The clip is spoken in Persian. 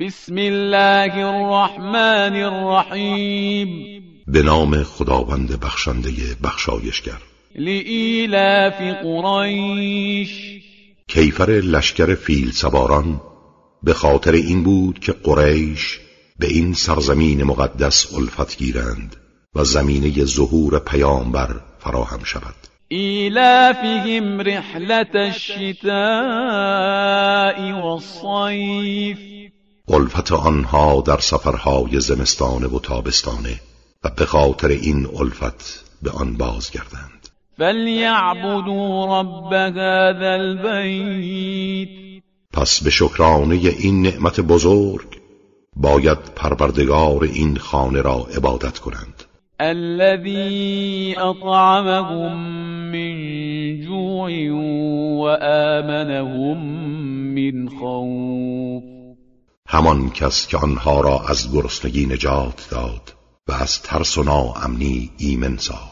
بسم الله الرحمن الرحیم به نام خداوند بخشنده بخشایشگر. لإیلاف قریش. کیفر لشکر فیل سواران به خاطر این بود که قریش به این سرزمین مقدس الفت گیرند و زمینه ظهور پیامبر فراهم شود. ایلافهم رحلت الشتاء والصیف الفت آنها در سفرهای زمستانه و تابستانه و به خاطر این الفت به آن بازگردند. فلیعبدوا رب هذا البیت پس به شکرانه این نعمت بزرگ باید پروردگار این خانه را عبادت کنند. الذي اطعمهم من جوع وآمنهم من خوف همان کس که آنها را از گرسنگی نجات داد و از ترس و ناامنی ایمن ساخت.